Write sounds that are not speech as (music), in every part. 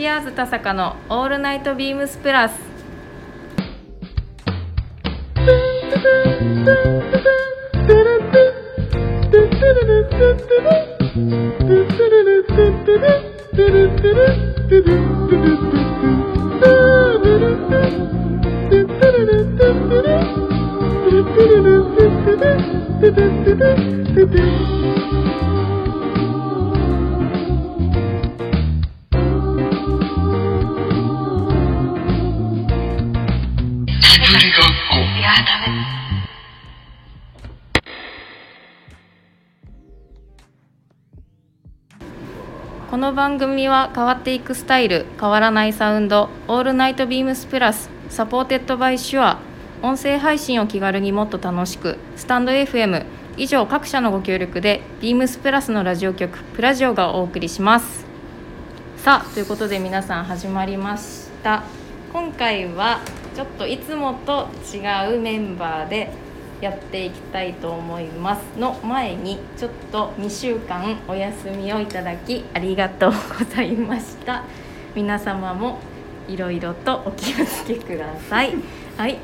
シアーズ田坂のオールナイトビームスプラス。番組は変わっていくスタイル変わらないサウンドオールナイトビームスプラス supported by Shure 音声配信を気軽にもっと楽しくスタンド FM 以上各社のご協力でビームスプラスのラジオ局プラジオがお送りします。さあということで皆さん始まりました。今回はちょっといつもと違うメンバーでやっていきたいと思いますの前にちょっと2週間お休みをいただきありがとうございました。皆様もいろいろとお気をつけください。はい。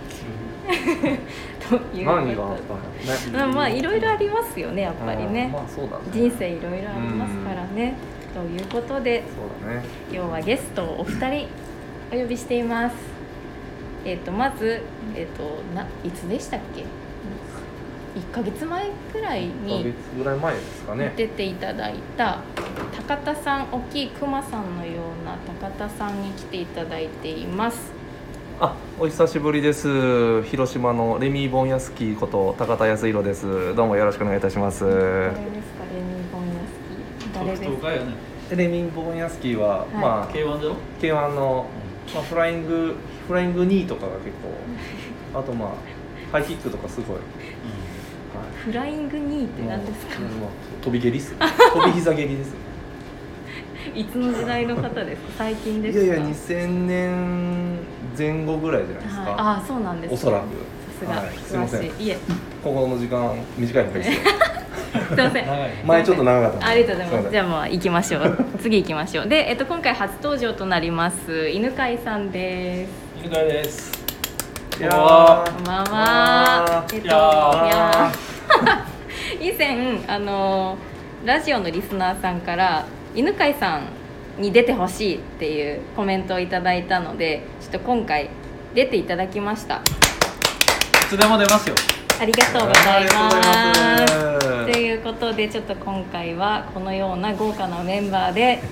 というまあまあいろいろありますよねやっぱりね。まあそうだね。人生いろいろありますからね。ということでそうだね。今日はゲストをお二人お呼びしています。えっ、とまずえっ、とないつでしたっけ？1ヶ月前くらい1ヶに月ぐらい前ですかね。出ていただいた高田さん大きいクマさんのような高田さんに来ていただいています。あお久しぶりです。広島のレミー・ボンヤスキーこと高田康弘です。どうもよろしくお願いいたします。誰ですかレミー・ボンヤスキー誰ですか？レミー・ボンヤスキーは、い。まあ K1 だろ K1 の、まあ、フライングフライング2とかが結構 (laughs) あとまあハイキックとかすごいフライング2って何ですか？もうもう飛び蹴りっす飛び膝蹴りですいつの時代の方ですか？最近ですか？いやいや2000年前後ぐらいじゃないですか、はい、ああそうなんですおそらく。さすが、はい。すいません。い。いえ。ここの時間短いのがいいですよすいません。前ちょっと長かったありがとうございます。じゃゃあまあ行きましょう。次行きましょう。で、えっと今回初登場となります犬飼さんです。犬飼ですこんばんは。えっといいや以前あのラジオのリスナーさんから犬飼さんに出てほしいっていうコメントをいただいたので、ちょっと今回出ていただきました。いつでも出ますよありがとうございありがとうございま。ます。すということでちょっと今回はこのような豪華なメンバーで。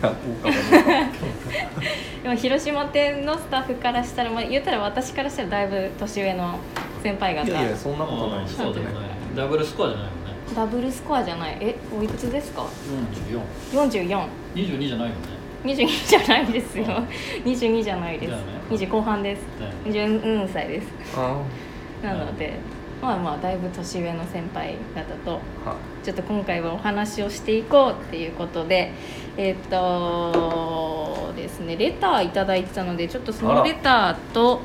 でも広島店のスタッフからしたら、まあ、言ったら私からしたらだいぶ年上の先輩方。いやいやそんなことないです。そうだよね。ダブルスコアじゃない。よねダブルスコアじゃない。えおいくつですか4422 4422じゃないよね。じゃないですよ。22じゃないです。ね。20後半です。ね14歳です。あなのでまあまあだいぶ年上の先輩方とはちょっと今回はお話をしていこうっていうことでえっ、とですねレターいただいてたのでちょっとそのレターと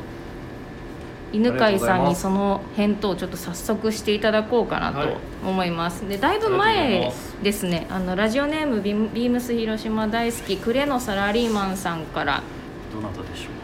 犬飼さんにその返答をちょっと早速していただこうかなとはい。思います、でだいぶ前ですねあのラジオネームビームス広島大好きクレのサラリーマンさんからどなたでしょう？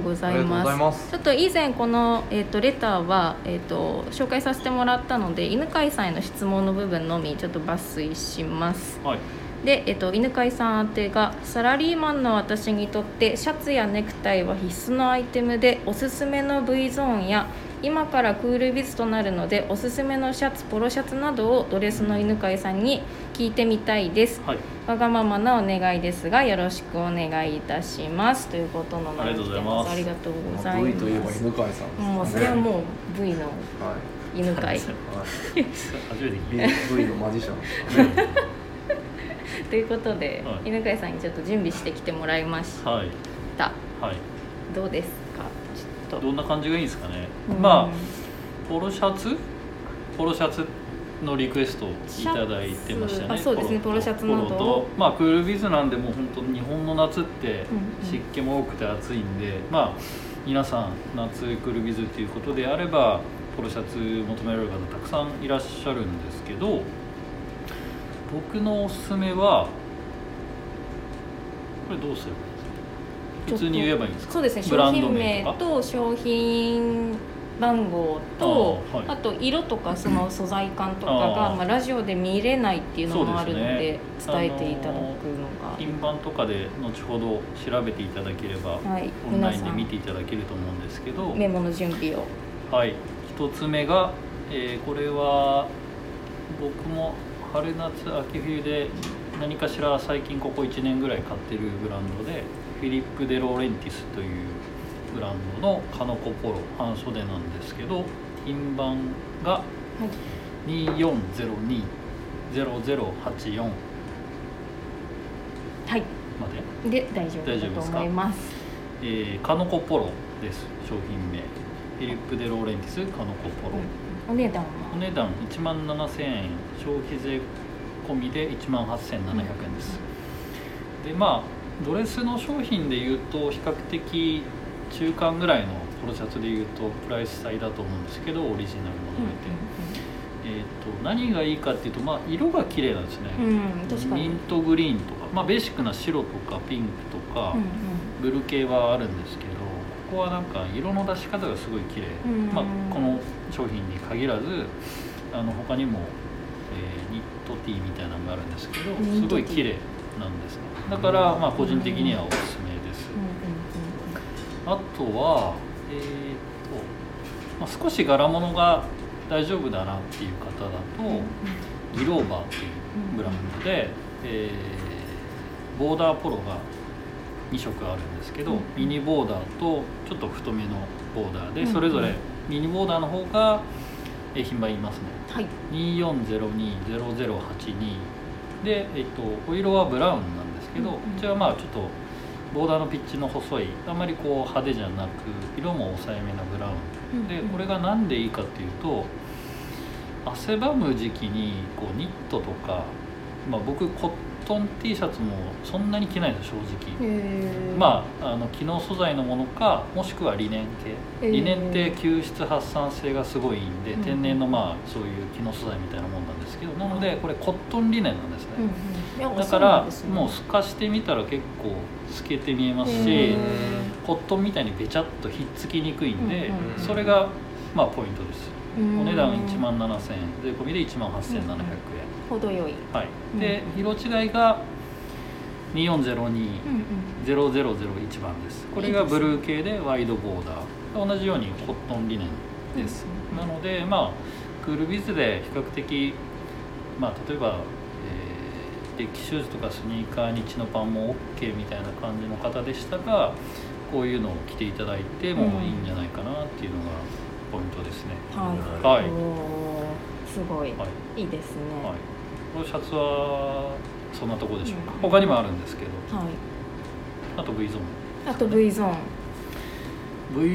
ございありがとうございます。ちょっと以前この、えー、とレターは、えー、と紹介させてもらったので犬飼さんへの質問の部分のみちょっと抜粋します。うはい。で、えー、と犬飼さん宛てがサラリーマンの私にとってシャツやネクタイは必須のアイテムでおすすめの V ゾーンや今からクールビズとなるのでおすすめのシャツポロシャツなどをドレスの犬飼さんに聞いてみたいです。はい。わがままなお願いですがよろしくお願いいたします。ということなのでありがとうございます。ありがとうごまあざい V ますといえば犬飼さんですからね。もうそれはもう V のは犬飼い、はい、初めて聞 V, いた。V のマジシャンね。(laughs) ということで、はい。犬飼さんにちょっと準備してきてもらいましはい。た。はい。どうですか？ちょっと。どんな感じがいいですかね。うん。まあポロシャツ？ポロシャツのリクエストをいただいてましたね。あそうですね。ポロシャツなどまあクールビズなんでもう本当日本の夏ってうんうん。湿気も多くて暑いんで、まあ皆さん夏クールビズっていうことであればポロシャツ求められる方たくさんいらっしゃるんですけど僕のおすすめはこれどうすればいいですか？普通に言えばいいんですか？そうですね。ブランド商品名と商品番号とあ,、はい。と色とかその素材感とかがあー。まあ、ラジオで見れないっていうのもあるので伝えていただくのが、品番とかで後ほど調べていただければ、はい。オンラインで見ていただけると思うんですけど。メモの準備を。はい。一つ目が、えーこれは僕も春夏秋冬で何かしら最近ここ1年ぐらい買ってるブランドでフィリップ・デ・ローレンティスというブランドのカノコポロ半袖なんですけど品番が24020084はい。までで大丈夫だと思います。えーカノコポロです商品名。フィリップ・デ・ローレンティスカノコポロ、お値段は？お値段1万7000円。消費税込みで1万8700円です、でまあドレスの商品でいうと比較的中間ぐらいのポロシャツでいうとプライス帯だと思うんですけどオリジナルも含めて、えー、と何がいいかっていうと、まあ、色が綺麗なんですね、うん、うん、確かに。ミントグリーンとか、まあ、ベーシックな白とかピンクとか、うんブルー系はあるんですけどここはなんか色の出し方がすごい綺麗、うんまあ、この商品に限らずあの他にも、えーニットティーみたいなのがあるんですけどすごい綺麗なんですね。だから、まあ、個人的にはおすすめあとはえーと、まあ、少し柄物が大丈夫だなっていう方だと、ギローバーっていうブランドで、えーボーダーポロが2色あるんですけど、うん。ミニボーダーとちょっと太めのボーダーで、うん。それぞれミニボーダーの方が、えー品番言いますね。はい。24020082で、えっと、お色はブラウンなんですけど、こちらはまあちょっとボーダーのピッチの細いあんまりこう派手じゃなく色も抑えめなブラウンでこれが何でいいかっていうと汗ばむ時期にこうニットとか、まあ、僕コットン T シャツもそんなに着ないんで正直。まあ、あの機能素材のものかもしくはリネン系、えー。リネンって吸湿発散性がすごいいいんで、うん天然のまあそういう機能素材みたいなもんなんですけどなのでこれコットンリネンなんですね、うんうん。いやだからもう透かしてみたら結構透けて見えますへしー。コットンみたいにべちゃっとひっつきにくいんで、うんうんそれがまあポイントです。うん。お値段1万7000円。税込みで1万8700円、程よい。はい。で色違いが2402、うんうん。0001番です。これがブルー系でワイドボーダー。同じようにコットンリネンです、うんなのでまあクールビズで比較的まあ例えば、えーデッキシューズとかスニーカーにチノパンも OK みたいな感じの方でしたがこういうのを着ていただいてもいいんじゃないかなっていうのがポイントですね、はい、はい。おー。すごい、はい。い、いですね。はい、このシャツはそんなところでしょうか、うん。他にもあるんですけど。はい、あと V ゾーン。あと V ゾーン。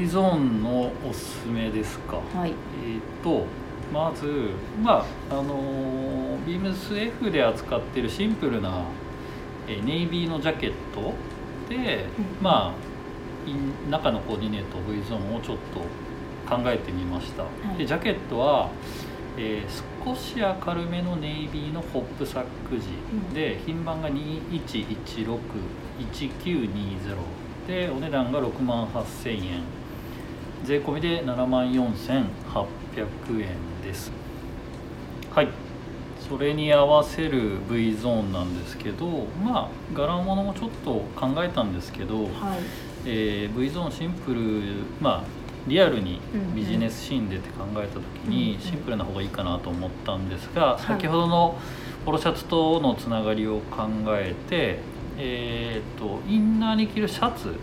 V ゾーンのおすすめですか。はい。えっ、とまずまああのビームス F で扱ってるシンプルな、えーネイビーのジャケットで、うん。まあ中のコーディネート V ゾーンをちょっと考えてみました、い。でジャケットは、えー少し明るめのネイビーのホップサック地、うん。で品番が21161920でお値段が6万8000円。税込みで7万4800円です。はい。それに合わせる V ゾーンなんですけどまあ柄物もちょっと考えたんですけど、はい。えー V ゾーンシンプルまあリアルにビジネスシーンでって考えた時にシンプルな方がいいかなと思ったんですが、い。先ほどのポロシャツとのつながりを考えて、えー、とインナーに着るシャツ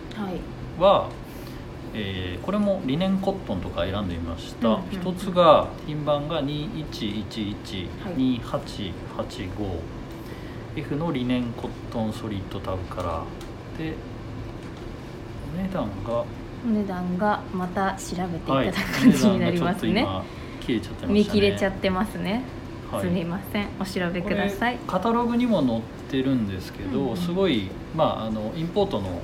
はえーこれもリネンコットンとか選んでみました、うんうん一つが品番が21112885、はい。F のリネンコットンソリッドタブカラーでお値段がお値段がまた調べていたはいだく感じになりますね、お値段がちょっと今切れちゃってましたね。見切れちゃってますね、はい。すみません。お調べください。カタログにも載ってるんですけど、うんうん。すごい、まあ、あのインポートの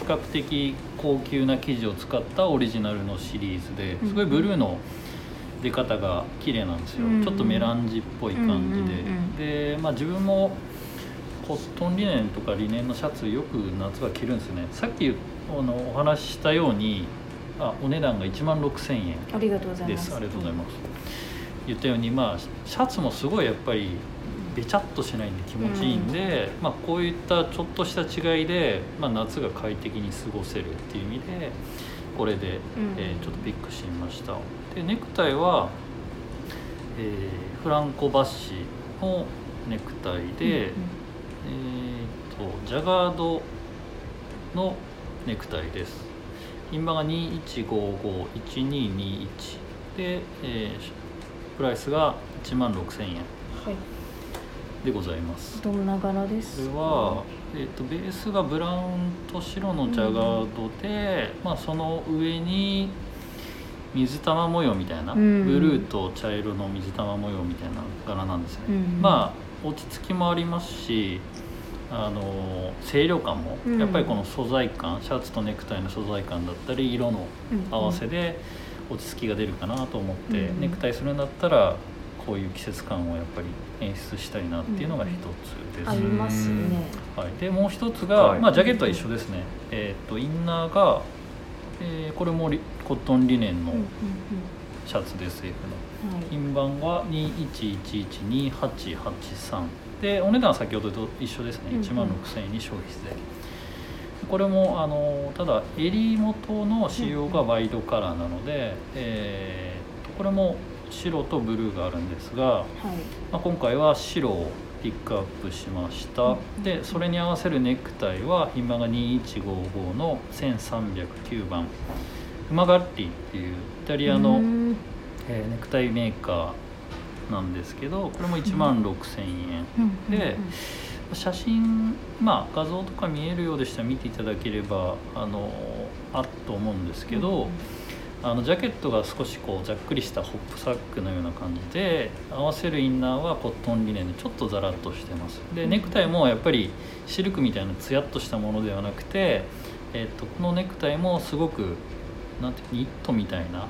比較的高級な生地を使ったオリジナルのシリーズですごいブルーの出方が綺麗なんですよ、うんうん。ちょっとメランジっぽい感じで、うんうんうんで、まあ、自分もコットンリネンとかリネンのシャツよく夏は着るんですよね。さっき言っあのお話ししたようにあお値段が1万6000円ありがとうございます。です。ありがとうございます、言ったようにまあシャツもすごいやっぱりべちゃっとしないんで気持ちいいんで、まあ、こういったちょっとした違いで、まあ、夏が快適に過ごせるっていう意味でこれで、うん。えーちょっとピックしてみました。でネクタイは、えーフランコバッシのネクタイで、うん。えー、とジャガードのネクタイです。品番が21551221で、えープライスが1万6000円。はい。でございます。どんな柄でこすれは、えー、とベースがブラウンと白のジャガードで、まあ、その上に水玉模様みたいな、うん。ブルーと茶色の水玉模様みたいな柄なんですね、うん。まあ落ち着きもありますしあの清涼感も、うん。やっぱりこの素材感シャツとネクタイの素材感だったり色の合わせで落ち着きが出るかなと思って、うんネクタイするんだったらこういう季節感をやっぱり演出したいなっていうのが一つです、ありますね。はい、でもう一つが、はい。まあ、ジャケットは一緒ですね、えー、とインナーが、えーこれもリコットンリネンのうんうんシャツです F のうんはい。品番は21112883でお値段は先ほどと一緒ですね。うんうん。1万6000円に消費税これもあのただ襟元の仕様がワイドカラーなので、えーとこれも白とブルーがあるんですが、はい。まあ、今回は白をピックアップしました。でそれに合わせるネクタイは品番が2155の1309番。フマガッリっていうイタリアの、うん。えーネクタイメーカーなんですけどこれも1万6000円、うん。で写真まあ画像とか見えるようでしたら見ていただければあのあっと思うんですけど、あのジャケットが少しこうざっくりしたホップサックのような感じで合わせるインナーはコットンリネンでちょっとザラッとしてます。でネクタイもやっぱりシルクみたいなツヤっとしたものではなくて、えっとこのネクタイもすごくなんてニットみたいな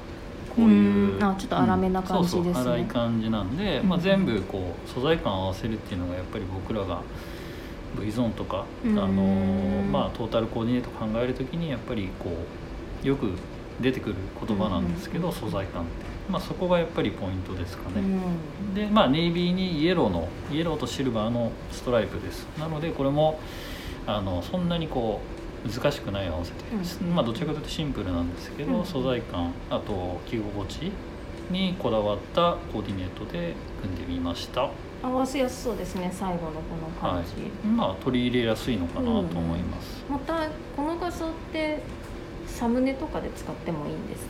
こういううんあちょっと粗めな感じですね。うんそうそう粗い感じなんで、まあ、うん全部こう素材感を合わせるっていうのがやっぱり僕らが V ゾーンとか、うん。あのまあ、トータルコーディネート考えるときにやっぱりこうよく出てくる言葉なんですけど、うん。素材感って、まあ、そこがやっぱりポイントですかね。うん。でまあネイビーにイエローのイエローとシルバーのストライプです。なのでこれもあのそんなにこう難しくない合わせで、うん。まあどちらかというとシンプルなんですけど、うん。素材感あと着心地にこだわったコーディネートで組んでみました。合わせやすそうですね最後のこのはい。感じ、まあ取り入れやすいのかなと思います、またこの画像ってサムネとかで使ってもいいんです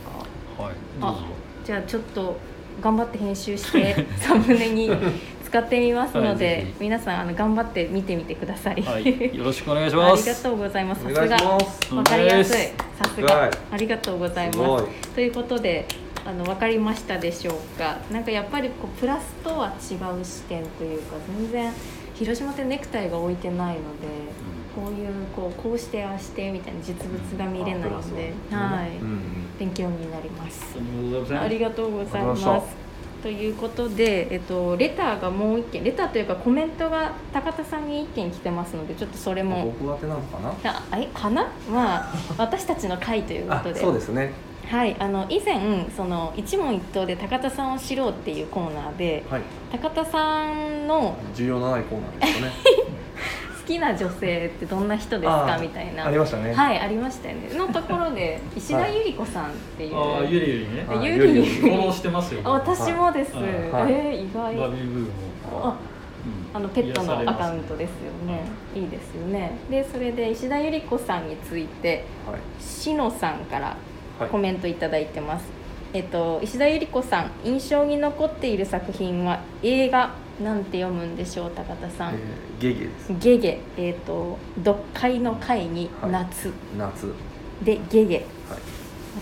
か？はい。どうぞ。じゃあちょっと頑張って編集してサムネに (laughs) 使ってみますのはい皆さんあの頑張って見てみてください、はいよろしくお願いしあます。(laughs) りがとうございます。さすがします。わかりやすい。さすが。ありがとうございす。ごい。ますということであの分かりましたでしょうか。なんかやっぱりこうプラスとは違う視点というか全然広島ってネクタイが置いてないのでこういうこうこうしてああしてみたいな実物が見れないので、はい、うんうん勉強になります。ありがとうございありがとうございまますということで、えっと、レターがもう一件レターというかコメントが高田さんに一件来てますのでちょっとそれも僕宛てなのかな？あえかな？まあ (laughs) 私たちの会というこあとで。そうですね。はい、あの以前その一問一答で高田さんを知ろうっていうコーナーではい。高田さんの重要のないコーナーですよね。好 (laughs) きな女性ってどんな人ですか？みたいな。ありましたね。はいありましたよね。のところで (laughs) 石田ゆり子さんっていう、ああゆりゆりね。あゆりゆり。フォローしてますよあ私もです、はい。はい。えー、意外。バビーブームを。ああのペットのアカウントでですよね。いいですよね。でそれで石田ゆり子さんについてはい。しのさんからはい。コメントいただいてます、えっと石田ゆり子さん印象に残っている作品は映画なんて読むんでしょう高田さん、えーゲゲです。ゲゲ。えっ、と読解の解にはい。夏、夏。でゲゲ。はい。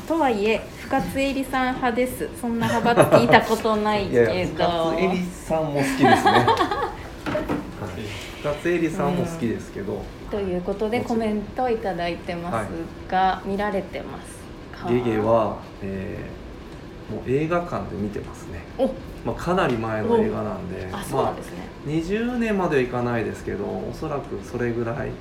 とはいえ深津絵里さん派です。そんな派閥聞いたことないいやいけやど深津絵里さんも好きですね。(laughs) はい。深津絵里さんも好きですけど、ということでコメントいただいてますが、見られてますか？ゲゲは、えーもう映画館で見てますね、お。まあ、かなり前の映画なんで。あそうなんですね、まあ、20年まではいかないですけどおそらくそれぐらい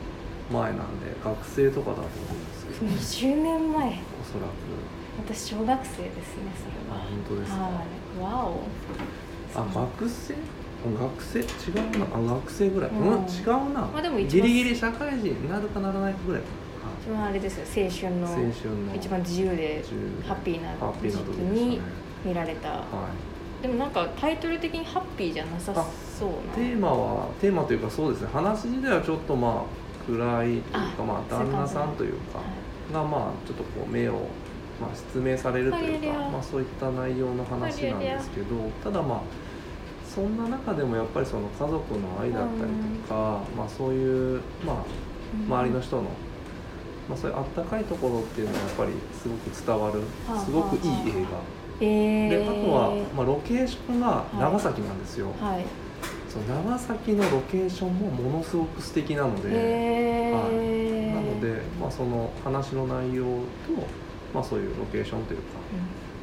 前なんで学生とかだと思うんですけど。20年前。おそらく。私小学生ですねそれは。あ本当ですか、はい。わお。あ学生？学生？違うな。あ学生ぐらい、ううんん、違うな、まあでもギリギリ社会人になるかならないかぐらいか一番あれですよ青春のな青春の。一番自由で10ハッピーな時期に見られた。はでもなんかタイトル的にハッピーじゃなさそうい、な。テーマはテーマというかそうですね。話自体はちょっとまあ暗いというかあまあ旦那さんというかはい。がまあちょっとこう目を、まあ、失明されるというか、まあ、そういった内容の話なんですけどただまあそんな中でもやっぱりその家族の愛だったりとか、まあ、そういう、まあ、周りの人の、まあ、そういうあったかいところっていうのはやっぱりすごく伝わるはあすごくいい映画。えー、であとは、まあ、ロケーションが長崎なんですよ、はい。その長崎のロケーションもものすごく素敵なので、えー、なので、まあ、その話の内容と、まあ、そういうロケーションというか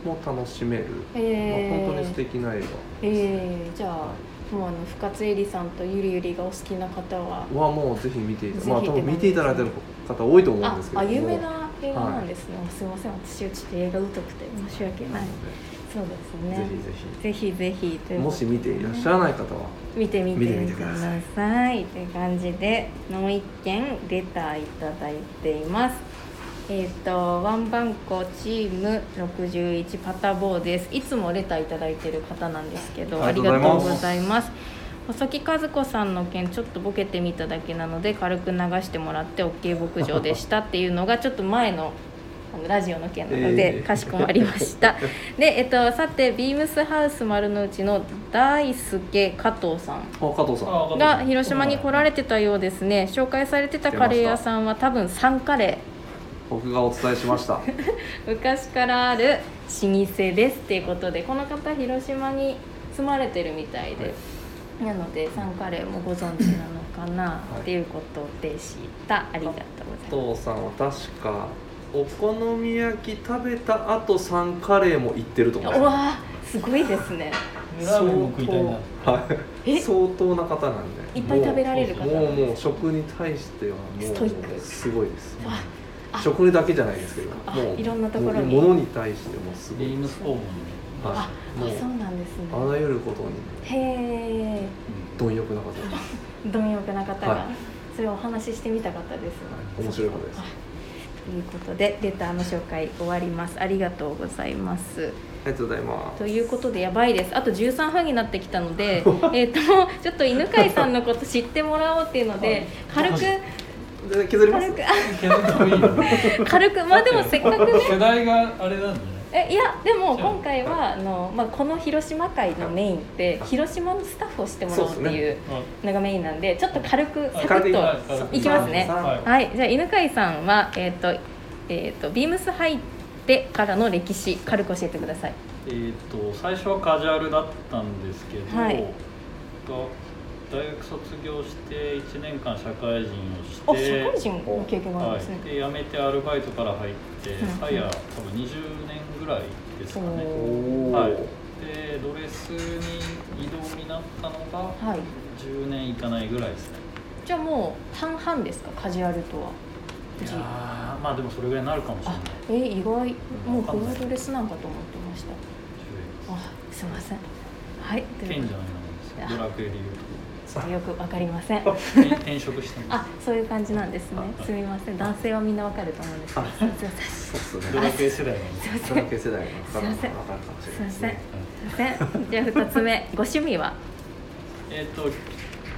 も楽しめる、まあ、本当に素敵な映画えー、じゃあもうあの深津絵里さんとゆりゆりがお好きな方は。はもうぜひ見ていたぜひまあ多分見ていただいてる方多いと思うんあですけれども。あ有名な映画なんですね、すいません。私はちょっと映画疎くて申し訳ない。そうですで、ね。ぜひぜぜひぜひということで。ひもし見ていらっしゃらない方は見てみて見てみてください。さいという感じでもう一件レターいただいています。えっ、とワンバンコチーム61パタボーです。いつもレターいただいてる方なんですけどあありりがとうございます細木和子さんの件ちょっとボケてみただけなので軽く流してもらって OK 牧場でしたっていうのがちょっと前のあのラジオの件なので、えー。かしこまりました。(laughs) で、えっと、さてビームスハウス丸の内の大輔加藤さんあ加藤さん。あが広島に来られてたようですね。紹介されてたカレー屋さんは多分サンカレ僕がお伝えしました。ー昔からある老舗ですっていうことでこの方広島に住まれてるみたいで、なのでサンカレーもご存知なのかなっていうことでした、ありがとうございます。加藤さんは確かお好み焼き食べた後サンカレーも行ってると思ううわーすごいですね。ラーメンも食いたいなはい、え？相当な方なんで。いっぱい食べられる方もうもう食に対してはもうストイックすごいです食だけじゃないですけどあもういろんなところにもう物に対してもすごいビームスフォームにあはいもうあそうなんですね。あらゆることにへえ貪欲な方 (laughs) 貪欲な方が、はい。それをお話ししてみたかったです、はい、面白い方です。あということでレターの紹介終わります。ありがとうございます。ありがとうございます。ということでやばいです。あと13分になってきたので (laughs) えっとちょっと犬飼さんのこと知ってもらおうっていうので軽くで削ります？軽く。(laughs) 軽く。まあでもせっかくね。世代があれなんじゃないえいやでも今回はあの、まあ、この広島会のメインって広島のスタッフをしてもらおうっていうのがメインなんでちょっと軽くサクッとはいいきますね。はい。はい。じゃあ犬飼さんはえっ、とえっ、とビームス入ってからの歴史軽く教えてください。えー、と最初はカジュアルだったんですけど、はい。が大学卒業して1年間社会人あをして社会人の経験があるんはですね。い、で辞めてアルバイトから入って、うん早多分20年ぐらいですかね、はい、でドレスに移動になったのがはい。10年いかないぐらいですね。じゃあもう半々ですか？カジュアルとは。いやーまあでもそれぐらいになるかもしれない。あえ意外。もうわかんない。フードレスなんかと思ってました。あすいません。はい。剣じゃないのドラクエで言うちょっとよくわかりません。と転転職してまあそういう感じなんですね。あすみません。男性はみんなわかると思うんですけど。あすいませんそう。っすね。すドラクエ世代ドラクエ世代の方がすいません。分かるかもしれすいません。すねすいません。じゃあ二つ目。ご趣味は？えっ、と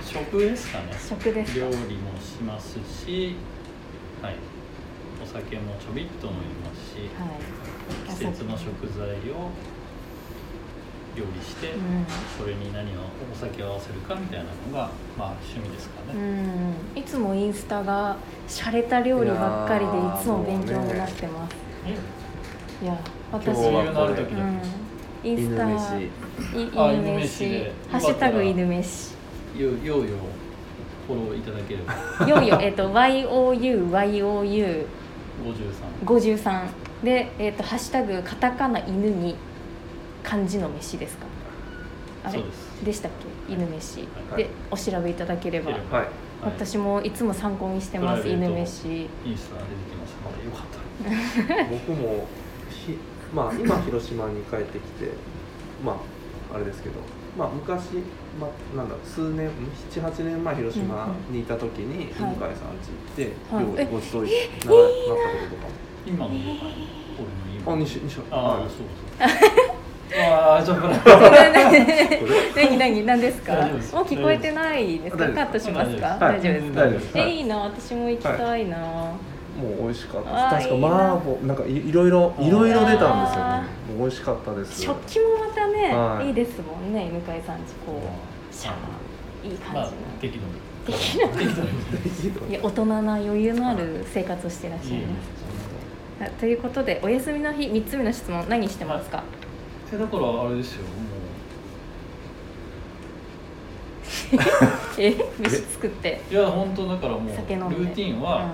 食ですかね。食ですか？料理もしますしはい。お酒もちょびっと飲みますしはい。季節の食材を料理して、うん。それに何をお酒を合わせるかみたいなのがまあ趣味ですかうね、ん。いつもインスタが洒落た料理ばっかりでいつも勉強になってます。いや私。インス犬タ犬犬飯ハッシュタグ犬飯。よようようフォローいただければ。よいよえっと YOUYOU 53 53で、えっとハッシュタグカタカナ犬に漢字の飯ですか？あれ？そうです。でしたっけ？犬飯、はい。でお調べいただければ、はい。はい。私もいつも参考にしてますプライベート。犬飯。インスタ出てきますのでよかったら僕もひまあ今広島に帰ってきてまああれですけどまあ昔、まあ、なんだろう数年78年前広島にいた時にうんうん。犬飼さん家行って、はい。料理ごちそうにななったこととか。も、今の俺の今あ西西あああそうそう (laughs) ああちょっと何何何ですか？もう聞こえてないですか？カットしますか？はい。大丈夫ですか？大丈夫です。はいえいいな私も行きたいな、もう美味しかった確か麻婆な。んかいいろいろいろいろ出たんですよあね。もう美味しかったです。食器もまたね、はい。い、いですもんね犬飼さんちこうシャー。いいまあ感じの、適度に。適度に。(laughs) いや大人な余裕のある生活をしてらっしゃいます、あということでお休みの日3つ目の質問何してますか、えだからあれですよも (laughs) え飯作って。ういや本当だからもうル酒飲んで。ーティンうん。は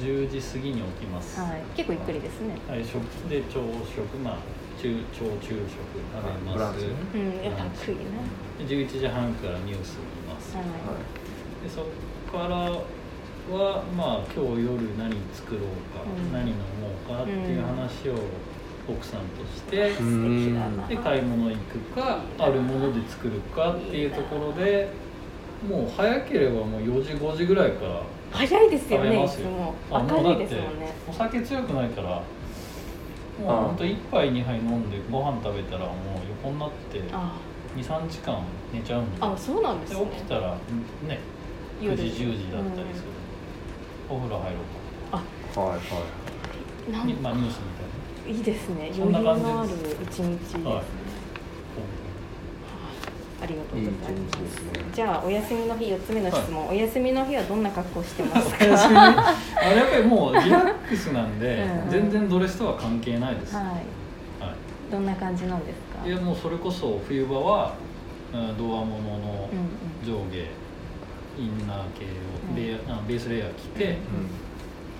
10時過ぎに起きます、はい、結構ゆっくりですね。はい、食で朝食まあ中朝中食食べます。ブランチね。うんいやかっこいいな。で11時半からニュース見ます、はい。でそこからはまあ今日夜何作ろうか、うん。何飲もうかっていう話を奥さんとして、で買い物行くかあるもので作るかっていうところでもう早ければもう4時5時ぐらいから早いですよねいつ食べますよ。もあも。う明るいだってですもんね。お酒強くないからもうあほんと1杯2杯飲んでご飯食べたらもう横になってあ。23時間寝ちゃうんであそうなんですでね起きたらね9夜時10時だったりする、お風呂入ろうはいはいまあニュースみたいないいですね。そ余裕のある一日ですね、はい。ありがとうございます。ね。じゃあお休みの日4つ目の質問、お休みの日はどんな格好してますか？あれやっぱりもうリラックスなんで (laughs) うん。全然ドレスとは関係ないです、ははい。いどんな感じなんですか？いやもうそれこそ冬場はうんドア物のうんうん。上下インナー系うん。をレイヤーあベースレイヤー着て、まあ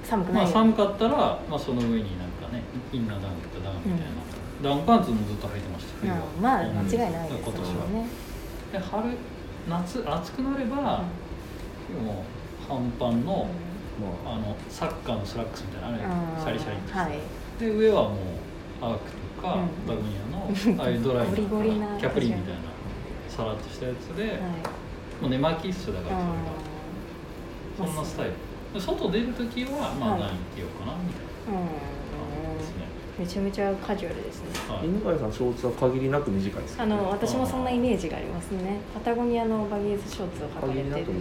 寒くない？よ、寒かったら、まあ、その上になんかねインナーダウンとかダウンみたいな、ダウンパンツもずっと履いてました冬は。うんまあうん間違いないです今年はもんね、で春夏暑くなれば、もう半パンの,、まあ。あのサッカーのスラックスみたいなあうんれシャリシャリはい。で上はもうアークとか、うん。パタゴニアの (laughs) ああいうドライなキャプリーンみたいなさらっとしたやつで、はい。もう寝巻きっすだからそれが、うんそんなスタイル。で外出る時はまあはい。何着ようかなみたいな。うん。感じですね、めちゃめちゃカジュアルですね。はい。犬飼さんショーツは限りなく短いですあの私もそんなイメージがありますね。パタゴニアのバギーズショーツを履かれてる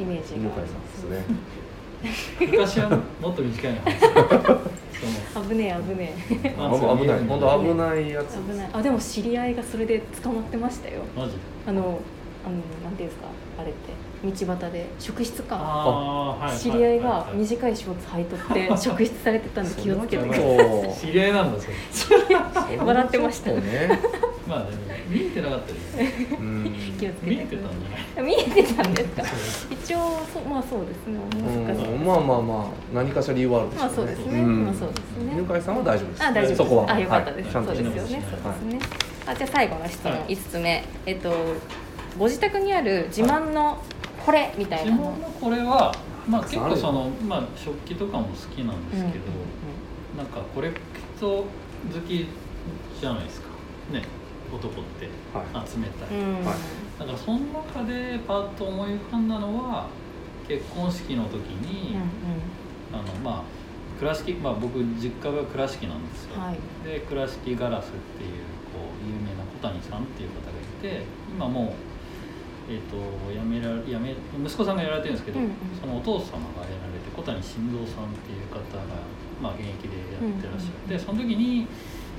イメージがありさんまです。ね昔はもっと短いの。(laughs) 危ねえ危ねえ。危ない。本当危いない。やつ危ない。あでも知り合いがそれで捕まってましたよ。マジあのあのなんていうんですか？あれって道端で職質か。あーはい知り合いがはは短いショーツ履いとって職質されてたんで気をつけてくだ。さいそう知り合いなんだそれ。(laughs) 笑ってました。ね。(laughs) まあでも見えてなかったです。ねうん。気をつけて。見えてたんじゃない？見えてたんですか？一応そうまあそうですね。まあまあまあ何かしら理由はあるでしょまあそうですね、ん。まあそうですね。犬飼さんは大丈夫ですあ大丈夫です。そこは。あよかったです、はい。ちゃんとそうですよね。はいそうですね、あじゃあ最後の質問、はい。5つ目。えっとご自宅にある自慢のこれみたいな。の、自分のこれはまあ結構そのまあ食器とかも好きなんですけど、なんかコレクト好きじゃないですか。ね男ってはい。集めたい、うん。うんはい。だからその中でパッと思い浮かんだのは結婚式の時に、あのまあ倉敷まあ僕実家が倉敷なんですよ、はい。で倉敷ガラスっていうこう有名な小谷さんっていう方がいて今もうえっ、と辞めら辞め息子さんがやられてるんですけど、うんうん。そのお父様がやられて小谷晋三さんっていう方が、まあ、現役でやってらっしゃって、その時に、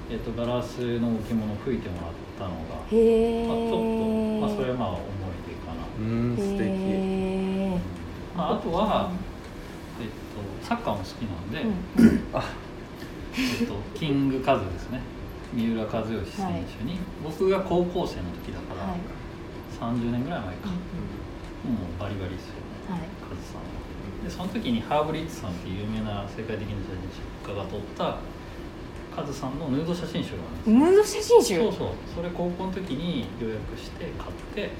えっとガラスの置物を吹いてもらったのが、まあ、ちょっと、まあ、それはまあ思い出かな、うん素敵。まあ、あとは、えっと、サッカーも好きなんで、うんあ。えっと、キングカズですね。三浦知良選手に、僕が高校生の時だから、はい30年ぐらい前か、うもうバリバリですよね。はい。カズさんは。でその時にハーブリッツさんっていう有名な世界的な写真家が撮ったカズさんのヌード写真集があるんですヌード写真集？そうそう。それ高校の時に予約して買って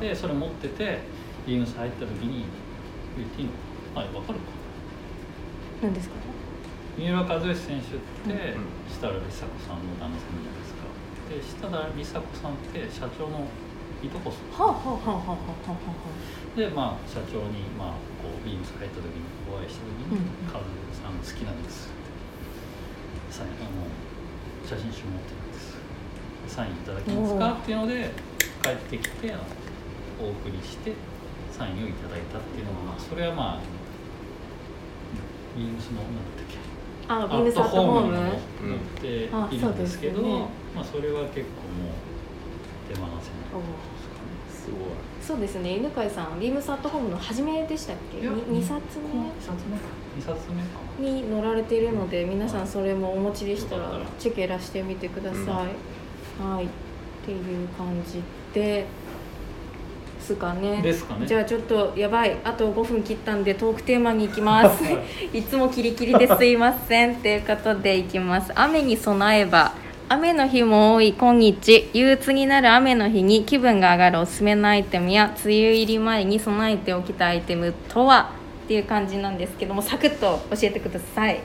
でそれ持っててビームス入った時に言っていいのはい分かるか。何ですか？三浦知良選手ってうん。設楽梨紗子さんの旦那さんじゃないですか。で設楽梨紗子さんって社長のいとこさんはあはあはあはあはあはあでまあ社長にまあこうビームス入った時にお会いした時にうん「カズさん好きなんです」サインあの写真集持ってるんです。サインいただけますかっていうので帰ってきてお送りしてサインをいただいたっていうのがまあそれはまあビームスの何だったっけ？あビームスアットホーム。にも載っているんですけど、ね。まあそれは結構もう手放せないですごい。そうですね。犬飼さんビームスアットホームの初めでしたっけ？いやに2冊2冊目か。2冊目かに載られているので皆さんそれもお持ちでしたらチェケラしてみてください、はい。っていう感じで。すかね。ですかね。じゃあちょっとやばい。あと5分切ったんでトークテーマに行きます。(laughs) いつもキリキリですいません。ということでいきます。雨に備えば雨の日も多い今日憂鬱になる雨の日に気分が上がるおすすめのアイテムや梅雨入り前に備えておきたいアイテムとは？っていう感じなんですけどもサクッと教えてください。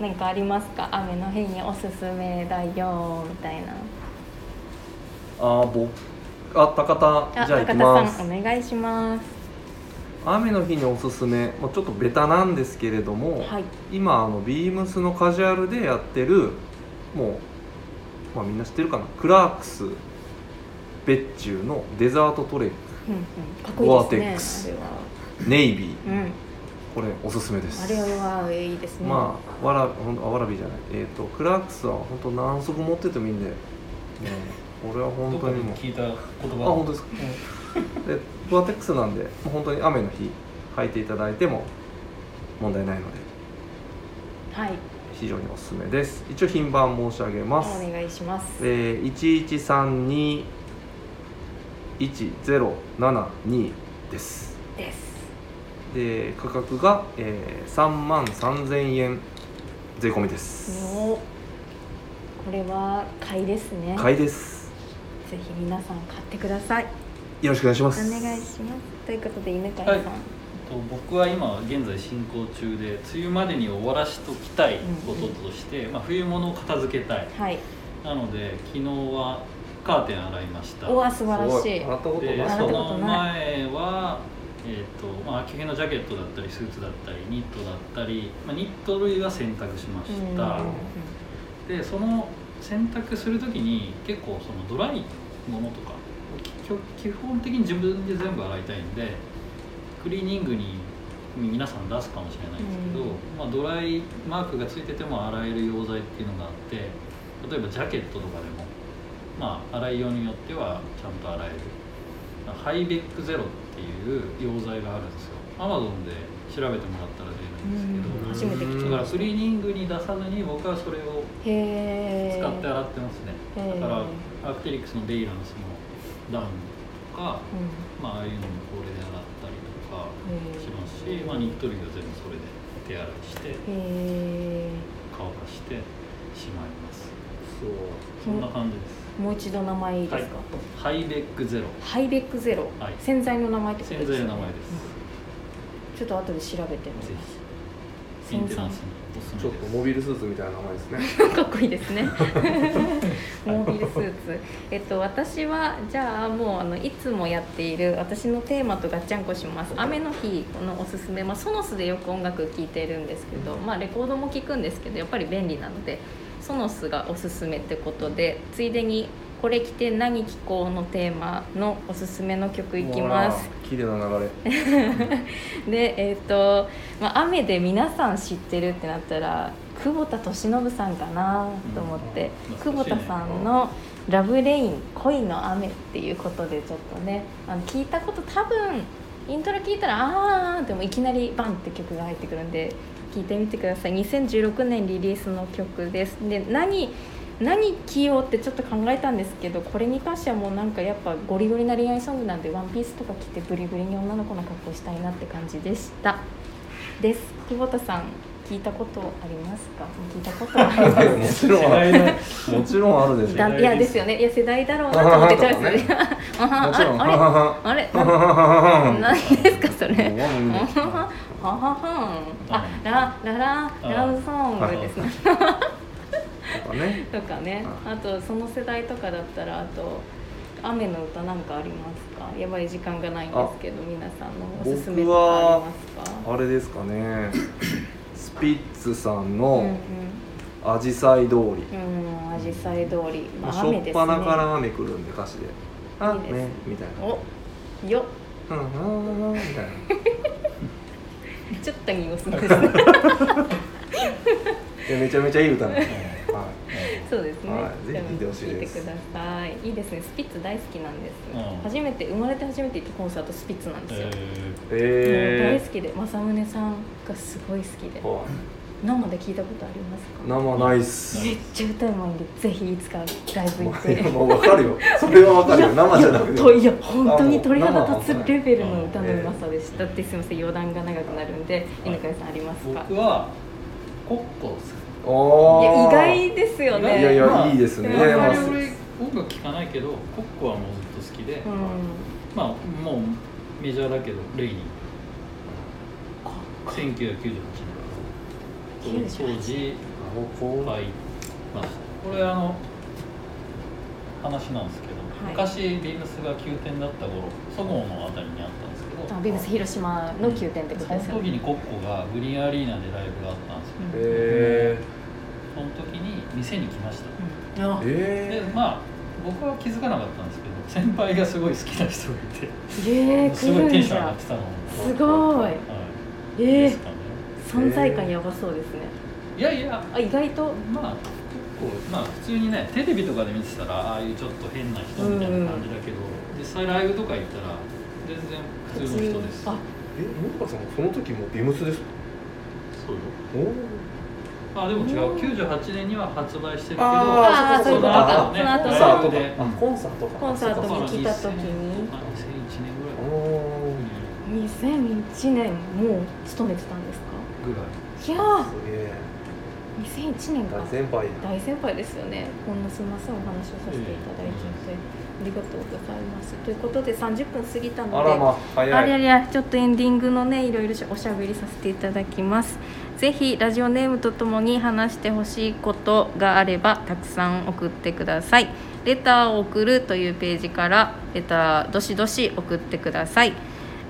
何かありますか？雨の日におすすめだよみたいな。あー僕あ高田あじゃあ高ます。田さんお願いします。雨の日におすすめ、まあ、ちょっとベタなんですけれども、はい。今あのビームスのカジュアルでやってるもう、まあ、みんな知ってるかな？クラークス別注のデザートトレイうんうん。かっこいいですねネイビー。うん。これおすすめです。あれはいいですね。まあわらほんとあわらびじゃない。えっ、とクラークスは本当何足持っててもいいんで、ね、これは本当にもう。で聞いた言葉。あ本当ですか？でゴアテックスなんで本当に雨の日履いていただいても問題ないので。はい、非常におすすめです一応品番申し上げます、お願いします。えー、11321072ですです。で価格が、えー、3万3000円税込みですおこれは買いですね。買いですぜひ皆さん買ってください。よろしくお願いしまおす願いします。ということで犬飼さん、はいと僕は今現在進行中で梅雨までに終わらしときたいこととして、まあ、冬物を片付けたい。はい、なので昨日はカーテン洗いました。おわ素晴らしい。洗ったことでない。その前は、えーとまあ、秋冬のジャケットだったりスーツだったりニットだったり、まあ、ニット類は洗濯しました、でその洗濯する時に結構そのドライものとかき基本的に自分で全部洗いたいんでクリーニングに皆さん出すかもしれないんですけど、うん。まあ、ドライマークがついてても洗える溶剤っていうのがあって例えばジャケットとかでも、まあ、洗いようによってはちゃんと洗える。ハイベックゼロっていう溶剤があるんですよ。アマゾンで調べてもらったら出るんですけど、うん。初めて聞きましだからクリーニングに出さずに僕はそれを。使って洗ってますね、だからアクテリクスのベイランスのダウンとか、うまあああいうのもこれで洗ったりとかん。へしますし、まあ、ニット類は全部それで手洗いしてえ。へえ。乾かしてしまいます。そう。そんな感じです、もう一度名前いいですか？ハイベックゼロ。ハイベックゼロ、はい。洗剤の名前ってことですね。洗剤の名前です、ちょっと後で調べてみぜますひメンテナンスちょっとモビルスーツみたいな名前ですね。(laughs) かっこいいですね。(laughs) モービルスーツ。えっと私はじゃあもうあのいつもやっている私のテーマとガッチャンコします。雨の日のおすすめ、まあ、ソノスでよく音楽聴いてるんですけど、まあ、レコードも聴くんですけどやっぱり便利なのでソノスがおすすめってことでついでにこれ着て何聴こうのテーマのおすすめの曲いきます。綺麗な流れ。(laughs) でえっ、と、まあ、雨で皆さん知ってるってなったら久保田利伸さんかなと思って、うん久保田さんの「ラブレイン恋の雨」っていうことでちょっとねあの聞いたこと多分イントロ聞いたらああでもいきなりバンって曲が入ってくるんで聞いてみてください。2016年リリースの曲です。で何何着ようってちょっと考えたんですけどこれに関してはもうなんかやっぱゴリゴリな恋愛ソングなんでワンピースとか着てブリブリに女の子の格好したいなって感じでした。です久保田さん聞いたことあります？か聞いたことあります？もちろんあるもちろんあるでしょだいやですよね。いや世代だろうなと思ってちゃうですね。あれあれ何ですかそれははははあララララブソングですねとかね。とかね。あとその世代とかだったらあと雨の歌なんかありますか？やばい時間がないんですけど皆さんのおすすめとかありますか？あれですかね。(coughs) スピッツさんうんのうん「アジサイ通り」うん、アジサイ通り、まあ、しょっ。ぱなから雨来るんで歌詞で「あいいです。ね」みたいな。お、よ、「うんうんうん」みたいな。(laughs) ちょっと濁すんですね。めちゃめちゃいい歌なんですねは (laughs) そうですね。はいぜひ聴いてほしいです聞いてください。いいですね。スピッツ大好きなんです。うん初めて生まれて初めて行ったコンサートスピッツなんですよ。いえもうえ大好きで正宗さんがすごい好きで生で聞いたことありますか？生ないっすめっちゃ歌うまいんでぜひいつかライブ行って。もう分かるよそれは分かるよ生じゃなくてといや本当に鳥肌立つレベルの歌のうまさでしたってすみません余談が長くなるんで犬飼さんありますか？僕はコッコですおいやー意外ですよね。いやいやまあいいですね。いやあんまあ俺音楽聴かないけどコッコはもうずっと好きで、うん。まあもうメジャーだけどレイニー。1998年。当時こはいました。これあの話なんですけど、はい。昔ビームスが9点だった頃そごうのあたりにあっビームス広島の9点ってことですよね。その時にコッコがグリーンアリーナでライブがあったんですよ。うんへその時に店に来ました。うん。でまあ僕は気づかなかったんですけど先輩がすごい好きな人がいて。すごいテンション上がってたのすごい。はい。えー。ね。存在感やばそうですね。いやいや。あ意外と？まあ結構まあ普通にねテレビとかで見てたらああいうちょっと変な人みたいな感じだけど、実際ライブとか行ったら全然普通の人です。あえ野中さんその時もビームスですか？そうよ。おあでも違う。98年には発売してるけどあーそういうことか。その後コンサートでか。あコンサートか。コンサートに来た時に。まあ2001年ぐらいおー。2001年もう勤めてたんですか？ぐらい。いやすげえ。ー2001年か。大先輩大先輩ですよね。こんなすみませんお話をさせていただいちゃって、ありがとうございます。ということで30分過ぎたのであらまああ早い。りゃりゃちょっとエンディングのねいろいろおしゃべりさせていただきます。ぜひラジオネームとともに話してほしいことがあればたくさん送ってください。レターを送るというページからレターどしどし送ってください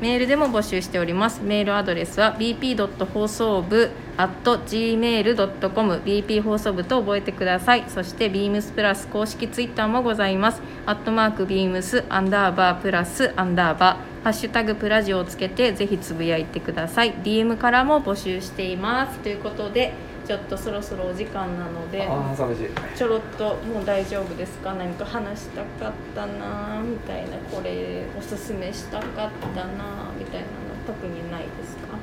メールでも募集しております。メールアドレスは bp. 放送部 gmail.com bp 放送部と覚えてください。そして beams プラス公式ツイッターもございます。アットマーク beams アンダーバープラスアンダーバーハッシュタグプラジオをつけてぜひつぶやいてください。DM からも募集しています。ということでちょっとそろそろお時間なのでああ寂しい。ちょろっともう大丈夫ですか？何か話したかったなみたいな。これおすすめしたかったなみたいなの特にないですか？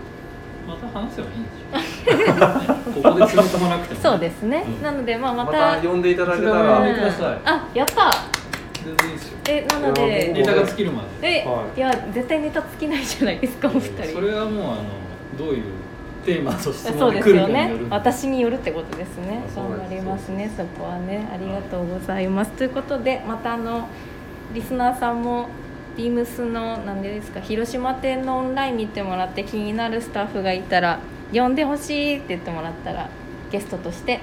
また話せばいいんでしょ。(laughs) ここで詰め込まなくてもそうですね、うん。なのでまあままたた呼んでいただけた呼らあやった。全然いいですよ。えなのでネタが尽きるまで。え、はい。い、や絶対ネタ尽きないじゃないですかお二人。それはもうあのどういうテーマと質そう問でですよね。私によるってことですね。あそうなりますね。そこはね。ありがとうございます。ということでまたあのリスナーさんもビームスの何でですか広島店のオンライン見てもらって気になるスタッフがいたら呼んでほしいって言ってもらったらゲストとして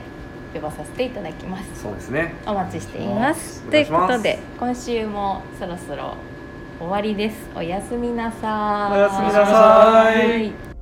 呼ばさせていただきます。そうですね。お待ちしています。おということで今週もそろそろ終わりです。おやすみなさい。おやすみなさい